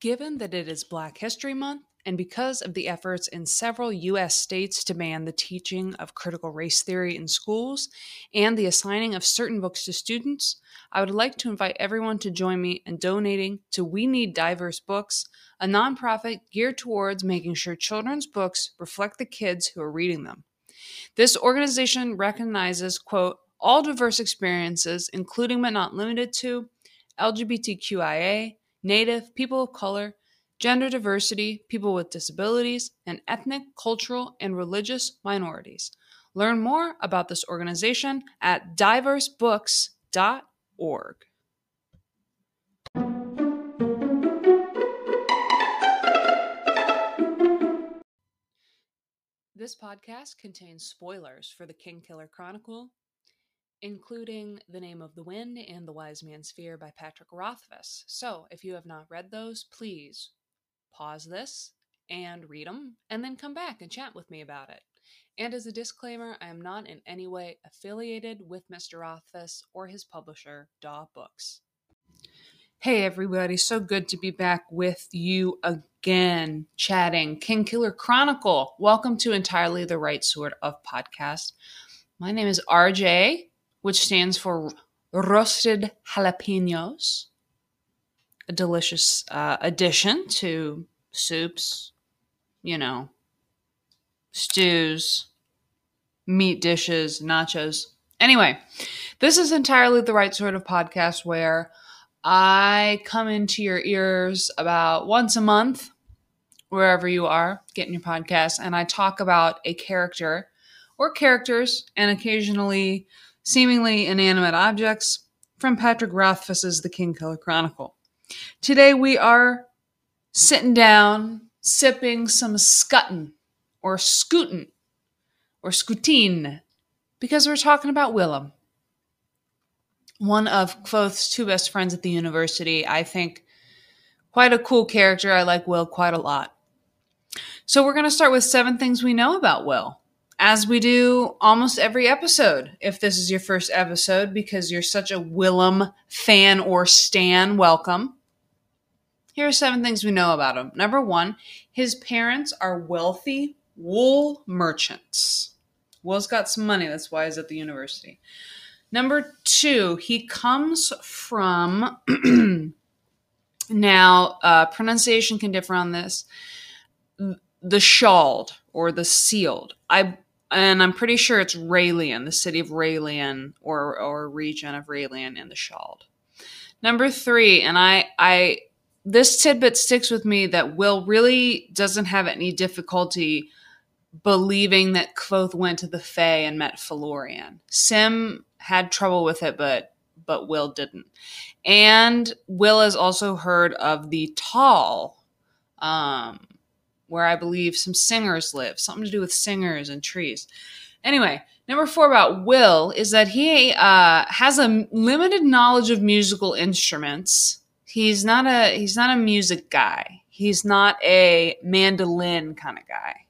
Given that it is Black History Month, and because of the efforts in several U.S. states to ban the teaching of critical race theory in schools and the assigning of certain books to students, I would like to invite everyone to join me in donating to We Need Diverse Books, a nonprofit geared towards making sure children's books reflect the kids who are reading them. This organization recognizes, quote, all diverse experiences, including but not limited to LGBTQIA, Native, people of color, gender diversity, people with disabilities, and ethnic, cultural, and religious minorities. Learn more about this organization at diversebooks.org. This podcast contains spoilers for the Kingkiller Chronicle, including The Name of the Wind and The Wise Man's Fear by Patrick Rothfuss. So, if you have not read those, please pause this and read them, and then come back and chat with me about it. And as a disclaimer, I am not in any way affiliated with Mr. Rothfuss or his publisher, Daw Books. Hey everybody, so good to be back with you again, chatting Kingkiller Chronicle. Welcome to Entirely the Right Sort of Podcast. My name is RJ, which stands for Roasted Jalapenos, a delicious uh, addition to soups, you know, stews, meat dishes, nachos. Anyway, this is entirely the right sort of podcast where I come into your ears about once a month, wherever you are getting your podcast, and I talk about a character or characters and occasionally seemingly inanimate objects from Patrick Rothfuss's The Kingkiller Chronicle. Today we are sitting down, sipping some scutton or scootin or scootine because we're talking about Willem one of Kvothe's two best friends at the university. I think quite a cool character. I like Will quite a lot. So we're going to start with seven things we know about Will, as we do almost every episode. If this is your first episode because you're such a Willem fan or stan, welcome. Here are seven things we know about him. Number one, his parents are wealthy wool merchants. Will's got some money, that's why he's at the university. Number two, he comes from now uh, pronunciation can differ on this. The Ceald or the Ceald. I and I'm pretty sure it's Ralien, the city of Ralien or or region of Ralien in the Ceald. Number three, and I I this tidbit sticks with me that Will really doesn't have any difficulty believing that Kvothe went to the Fae and met Felurian. Sim had trouble with it, but but Will didn't. And Will has also heard of the Tall, um, where I believe some singers live, something to do with singers and trees. Anyway, number four about Will is that he uh, has a limited knowledge of musical instruments. He's not a he's not a music guy. He's not a mandolin kind of guy.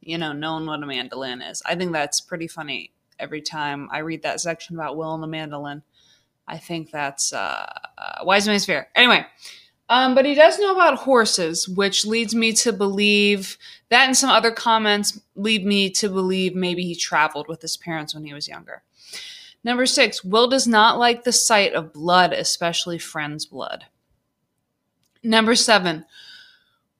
You know, knowing what a mandolin is. I think that's pretty funny every time I read that section about Will and the mandolin. I think that's uh, uh, Wise Man's Fear. Anyway, um, but he does know about horses, which leads me to believe that and some other comments lead me to believe maybe he traveled with his parents when he was younger. Number six, Will does not like the sight of blood, especially friend's blood. Number seven,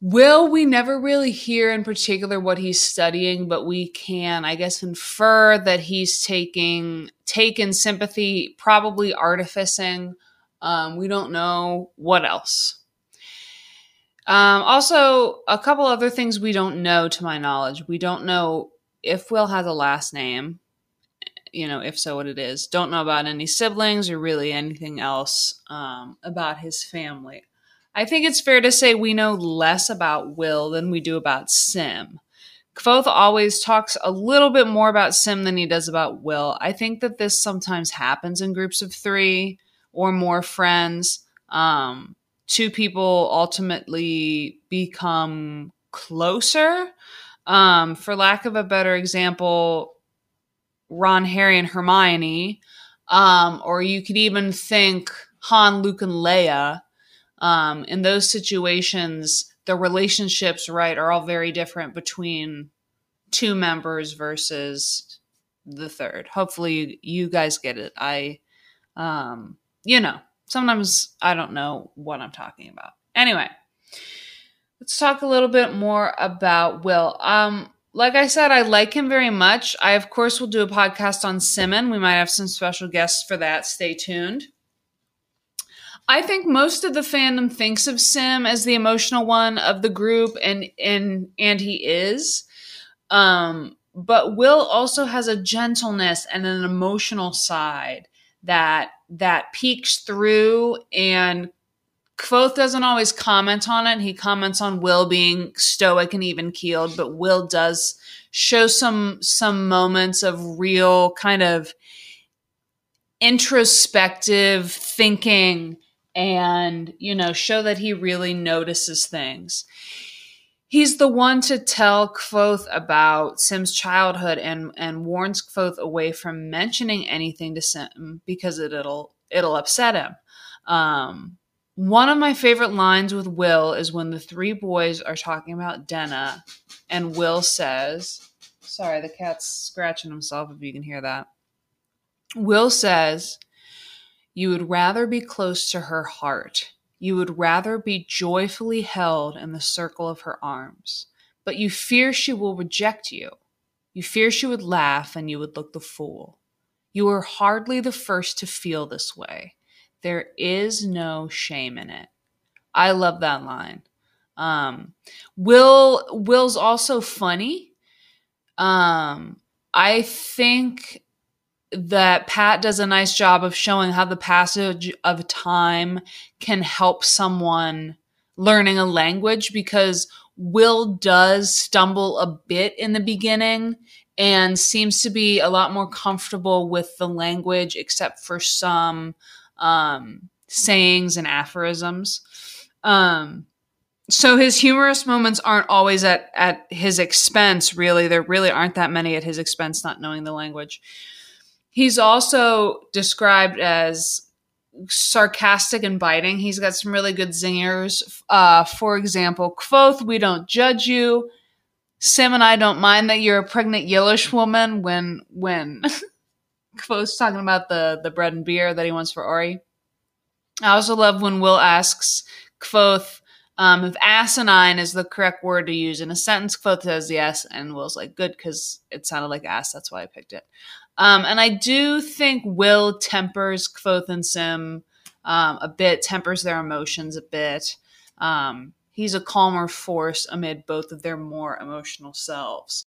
Will we never really hear in particular what he's studying, but we can, I guess, infer that he's taking taken sympathy, probably artificing. Um, we don't know what else. Um, also, a couple other things we don't know, to my knowledge. We don't know if Will has a last name. You know, if so, what it is. Don't know about any siblings or really anything else um, about his family. I think it's fair to say we know less about Will than we do about Sim. Kvothe always talks a little bit more about Sim than he does about Will. I think that this sometimes happens in groups of three or more friends. Um, two people ultimately become closer. Um, for lack of a better example, Ron, Harry, and Hermione. Um, or you could even think Han, Luke, and Leia um, in those situations, the relationships, right, are all very different between two members versus the third. Hopefully, you guys get it. I, um, you know, sometimes I don't know what I'm talking about. Anyway, let's talk a little bit more about Will. Um, like I said, I like him very much. I, of course, will do a podcast on Simmon. We might have some special guests for that. Stay tuned. I think most of the fandom thinks of Sim as the emotional one of the group, and and and he is. Um, but Will also has a gentleness and an emotional side that that peeks through and Kvothe doesn't always comment on it. He comments on Will being stoic and even keeled, but Will does show some some moments of real kind of introspective thinking and you know show that he really notices things he's the one to tell Kvothe about Sim's childhood and and warns Kvothe away from mentioning anything to Sim because it, will it'll upset him. Um, one of my favorite lines with Will is when the three boys are talking about Denna, and Will says, "Sorry, the cat's scratching himself. If you can hear that." Will says, "You would rather be close to her heart." You would rather be joyfully held in the circle of her arms, but you fear she will reject you. You fear she would laugh and you would look the fool. You are hardly the first to feel this way. There is no shame in it. I love that line. Um, Will Will's also funny. Um, I think that Pat does a nice job of showing how the passage of time can help someone learning a language because Will does stumble a bit in the beginning and seems to be a lot more comfortable with the language, except for some um, sayings and aphorisms. Um, so his humorous moments aren't always at at his expense. Really, there really aren't that many at his expense, not knowing the language. He's also described as sarcastic and biting. He's got some really good zingers. Uh, for example, Kvothe, we don't judge you. Sim and I don't mind that you're a pregnant Yllish woman when when Kvothe's talking about the the bread and beer that he wants for Auri. I also love when Will asks Kvothe um, if asinine is the correct word to use in a sentence. Kvothe says yes, and Will's like, good, because it sounded like ass. That's why I picked it. Um, and I do think Will tempers Kvothe and Sim um, a bit, tempers their emotions a bit. Um, he's a calmer force amid both of their more emotional selves.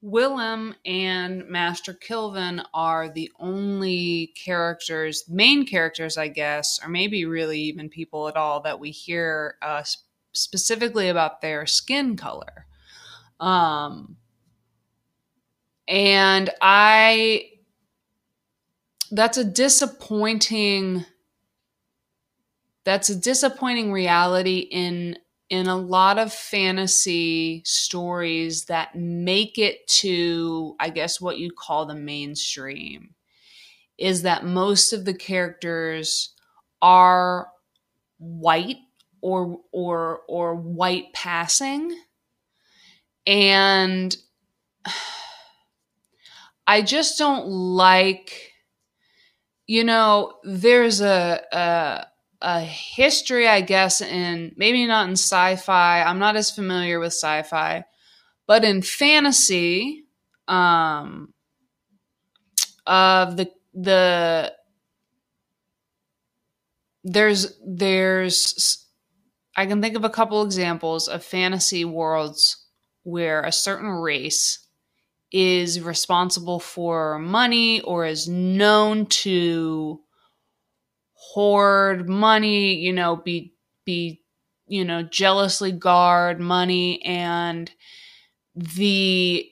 Willem and Master Kilvin are the only characters, main characters, I guess, or maybe really even people at all that we hear uh, specifically about their skin color. Um, and I, that's a disappointing, that's a disappointing reality in in a lot of fantasy stories that make it to i guess what you'd call the mainstream is that most of the characters are white or or or white passing. And I just don't like, you know, there's a, a history, I guess, in maybe not in sci-fi. I'm not as familiar with sci-fi, but in fantasy, um, of the the there's there's I can think of a couple examples of fantasy worlds where a certain race is responsible for money or is known to hoard money, you know, be be you know, jealously guard money and the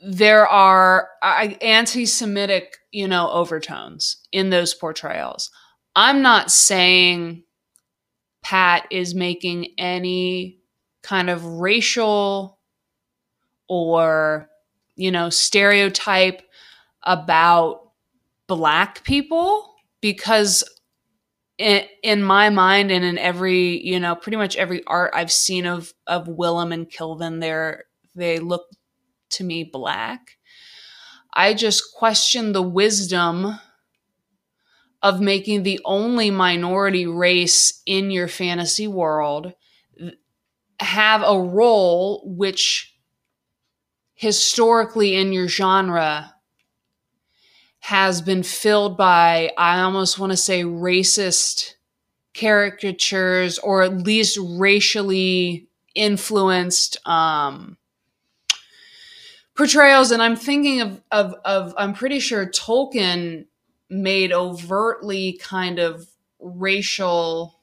there are anti-Semitic, you know, overtones in those portrayals. I'm not saying Pat is making any kind of racial or you know stereotype about black people because in, in my mind and in every you know pretty much every art I've seen of of Willem and Kilvin, they're they look to me black. I just question the wisdom of making the only minority race in your fantasy world have a role which historically in your genre has been filled by, I almost want to say, racist caricatures or at least racially influenced um, portrayals. And I'm thinking of, of, of, I'm pretty sure Tolkien made overtly kind of racial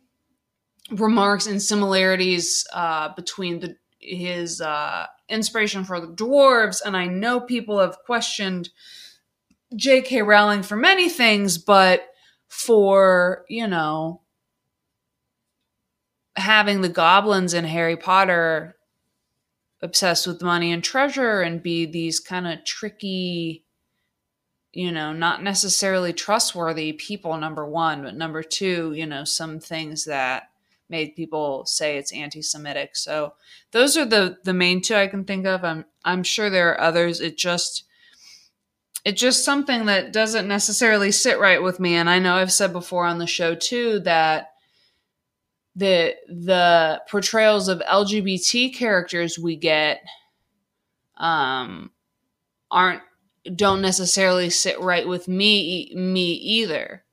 remarks and similarities uh, between the, his uh, inspiration for the dwarves. And I know people have questioned J.K. Rowling for many things, but for, you know, having the goblins in Harry Potter obsessed with money and treasure and be these kind of tricky, you know, not necessarily trustworthy people, number one, but number two, you know, some things that made people say it's anti-Semitic. So those are the the main two I can think of. I'm I'm sure there are others. It just it's just something that doesn't necessarily sit right with me. And I know I've said before on the show too that the the portrayals of LGBT characters we get um aren't don't necessarily sit right with me me either.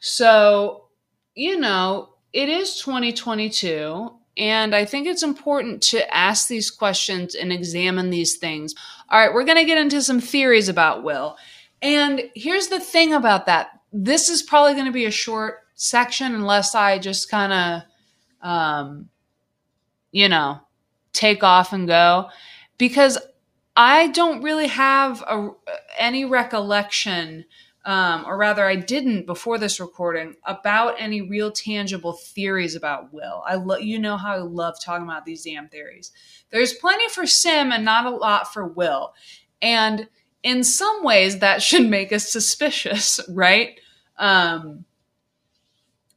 So, you know, it is 2022 and I think it's important to ask these questions and examine these things. All right, we're going to get into some theories about Will. And here's the thing about that this is probably going to be a short section unless I just kind of, um, you know, take off and go because I don't really have a, any recollection um, or rather, I didn't before this recording about any real tangible theories about Will. I lo- you know how I love talking about these damn theories. There's plenty for Sim and not a lot for Will, and in some ways that should make us suspicious, right? Um,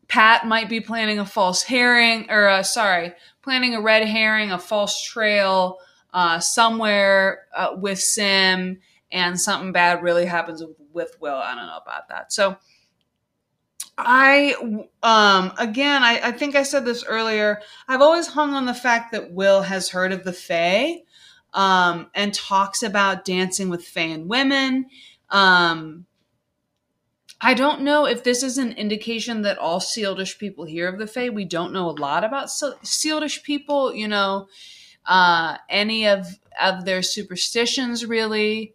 Pat might be planning a false herring, or uh, sorry, planning a red herring, a false trail uh, somewhere uh, with Sim, and something bad really happens with with Will. I don't know about that. So I um again I, I think I said this earlier. I've always hung on the fact that Will has heard of the Fae um and talks about dancing with Fae and women. Um I don't know if this is an indication that all Cealdish people hear of the Fae. We don't know a lot about Cealdish people, you know, uh, any of of their superstitions really.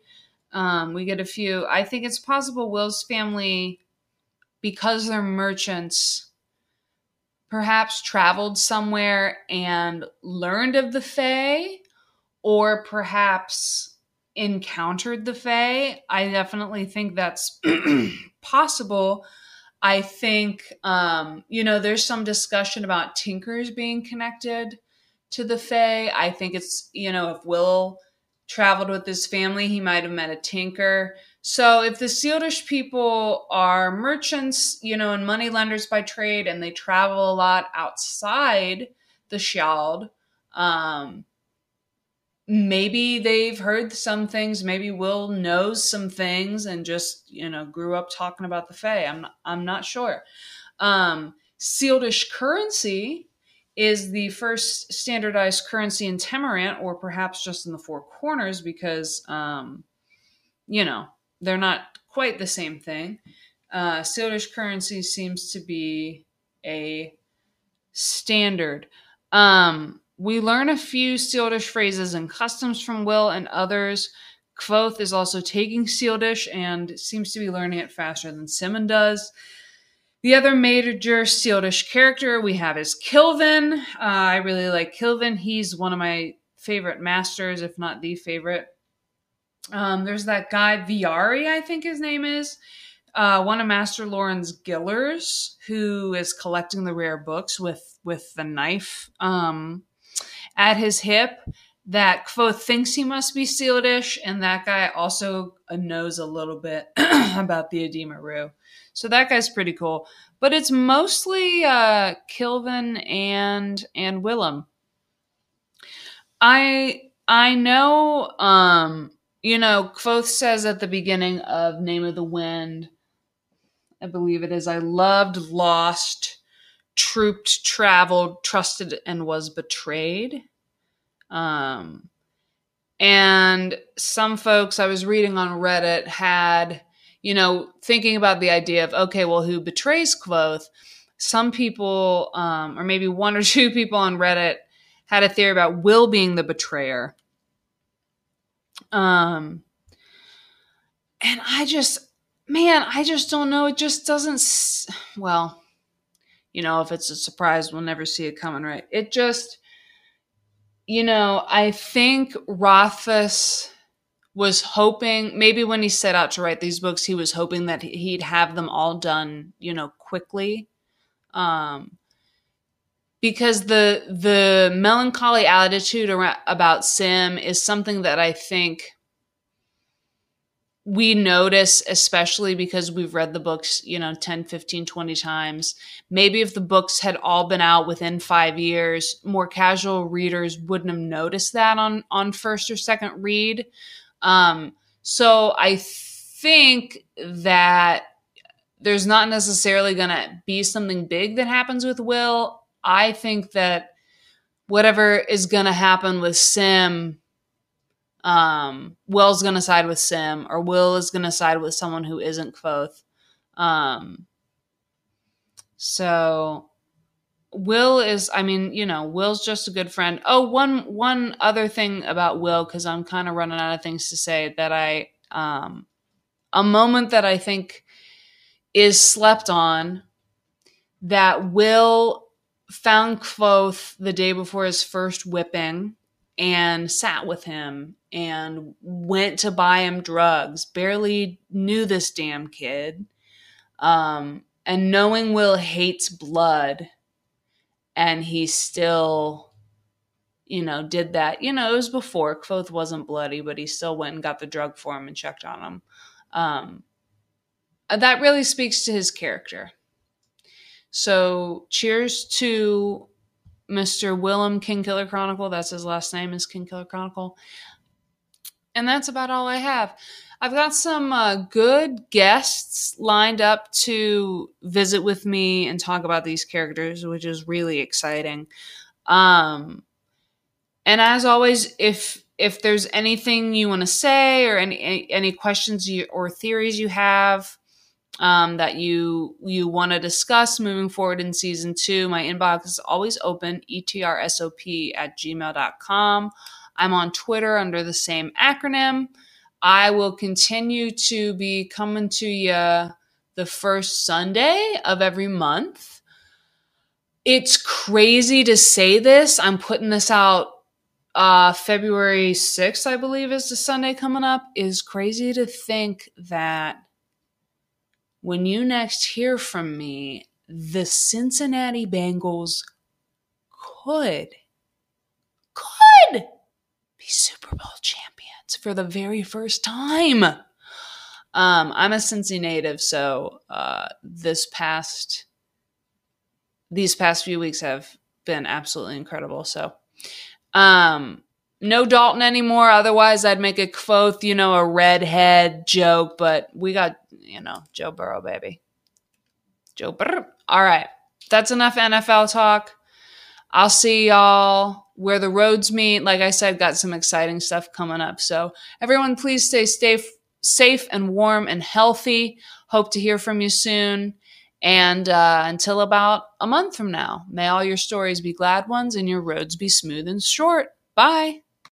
Um, we get a few. I think it's possible Will's family, because they're merchants, perhaps traveled somewhere and learned of the Fae, or perhaps encountered the Fae. I definitely think that's possible. I think, um, you know, there's some discussion about Tinkers being connected to the Fae. I think it's, you know, if Will traveled with his family. He might have met a tinker. So if the Cealdish people are merchants, you know, and money lenders by trade, and they travel a lot outside the Ceald, um, maybe they've heard some things. Maybe Will knows some things and just you know grew up talking about the Fae. I'm not, I'm not sure. Um, Cealdish currency is the first standardized currency in Temerant, or perhaps just in the Four Corners, because, um, you know, they're not quite the same thing. Uh, currency seems to be a standard. Um, we learn a few Cealdish phrases and customs from Will and others. Kvothe is also taking Cealdish and seems to be learning it faster than Simmon does. The other major Cealdish character we have is Kilvin. Uh, I really like Kilvin. He's one of my favorite masters, if not the favorite. Um, there's that guy Viari, I think his name is, uh, one of Master Lorren's Gillers, who is collecting the rare books with with the knife um, at his hip. That Kvothe thinks he must be Cealdish, and that guy also knows a little bit about the Edema Ruh. So that guy's pretty cool. But it's mostly uh, Kilvin and and Willem. I I know um you know Kvothe says at the beginning of Name of the Wind, I believe it is, I loved, lost, trooped, traveled, trusted, and was betrayed. Um, and some folks I was reading on Reddit had, you know, thinking about the idea of, okay, well, who betrays Kvothe? Some people, um, or maybe one or two people on Reddit, had a theory about Will being the betrayer. Um, and I just, man, I just don't know. It just doesn't, well, you know, if it's a surprise, we'll never see it coming, right? It just, you know, I think Rothfuss was hoping maybe when he set out to write these books, he was hoping that he'd have them all done, you know, quickly. Um, because the the melancholy attitude around, about Sim is something that I think we notice especially because we've read the books you know 10 15 20 times maybe if the books had all been out within five years more casual readers wouldn't have noticed that on on first or second read. Um, so i think that there's not necessarily going to be something big that happens with will. I think that whatever is going to happen with sim um, Will's going to side with Sim, or Will is going to side with someone who isn't Kvothe. Um, so Will is, I mean, you know, Will's just a good friend. Oh, one one other thing about Will, because I'm kind of running out of things to say that I, um, a moment that I think is slept on that Will found Kvothe the day before his first whipping and sat with him and went to buy him drugs, barely knew this damn kid. Um, and knowing Will hates blood, and he still, you know, did that. You know, it was before Kvothe wasn't bloody, but he still went and got the drug for him and checked on him. Um, that really speaks to his character. So, cheers to Mr. Willem Kingkiller Chronicle. That's his last name is Kingkiller Chronicle. And that's about all I have. I've got some uh, good guests lined up to visit with me and talk about these characters, which is really exciting. Um, and as always, if if there's anything you want to say or any any questions you, or theories you have um, that you you want to discuss moving forward in season two, my inbox is always open, etrsop at gmail.com. I'm on Twitter under the same acronym. I will continue to be coming to you the first Sunday of every month. It's crazy to say this. I'm putting this out uh February 6th, I believe is the Sunday coming up. Is crazy to think that when you next hear from me, the Cincinnati Bengals could could be Super Bowl champions for the very first time. Um, I'm a Cincy native, so uh, this past these past few weeks have been absolutely incredible. So, um, no Dalton anymore. Otherwise, I'd make a Kvothe, you know, a redhead joke. But we got, you know, Joe Burrow, baby. Joe Burrow. All right, that's enough NFL talk. I'll see y'all where the roads meet. Like I said, got some exciting stuff coming up. So everyone, please stay safe, safe and warm and healthy. Hope to hear from you soon. And uh, until about a month from now, may all your stories be glad ones and your roads be smooth and short. Bye.